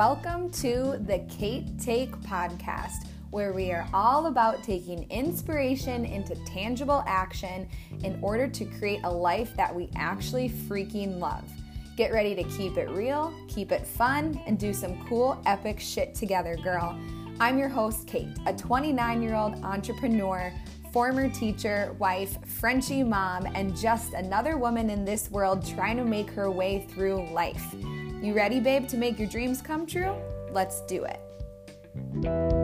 Welcome to the Cait Take podcast, where we are all about taking inspiration into tangible action in order to create a life that we actually freaking love. Get ready to keep it real, keep it fun, and do some cool, epic shit together, girl. I'm your host, Cait, a 29 year old entrepreneur former teacher, wife, Frenchie mom, and just another woman in this world trying to make her way through life. You ready, babe, to make your dreams come true? Let's do it.